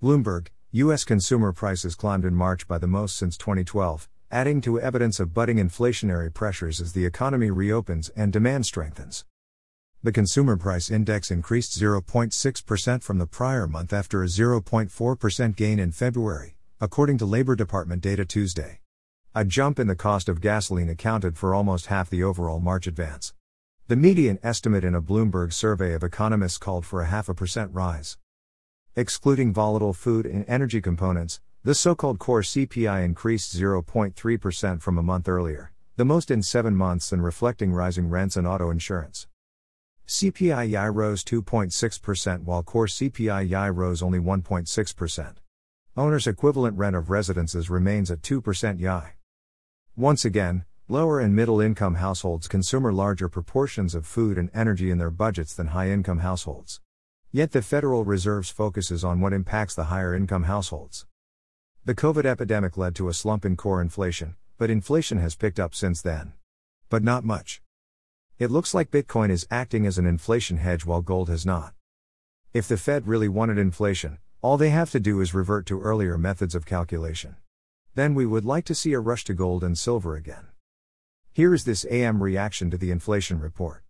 Bloomberg, U.S. consumer prices climbed in March by the most since 2012, adding to evidence of budding inflationary pressures as the economy reopens and demand strengthens. The consumer price index increased 0.6% from the prior month after a 0.4% gain in February, according to Labor Department data Tuesday. A jump in the cost of gasoline accounted for almost half the overall March advance. The median estimate in a Bloomberg survey of economists called for a half a percent rise. Excluding volatile food and energy components, the so called core CPI increased 0.3% from a month earlier, the most in seven months and reflecting rising rents and auto insurance. CPI-YI rose 2.6% while core CPI-YI rose only 1.6%. Owner's equivalent rent of residences remains at 2% YI. Once again, lower and middle income households consume larger proportions of food and energy in their budgets than high income households. Yet the Federal Reserve's focuses on what impacts the higher income households. The COVID epidemic led to a slump in core inflation, but inflation has picked up since then. But not much. It looks like Bitcoin is acting as an inflation hedge while gold has not. If the Fed really wanted inflation, all they have to do is revert to earlier methods of calculation. Then we would like to see a rush to gold and silver again. Here is this AM reaction to the inflation report.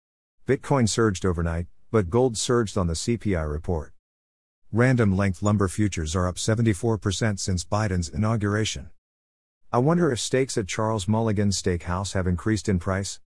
Bitcoin surged overnight, but gold surged on the CPI report. Random length lumber futures are up 74% since Biden's inauguration. I wonder if steaks at Charles Mulligan's Steakhouse have increased in price?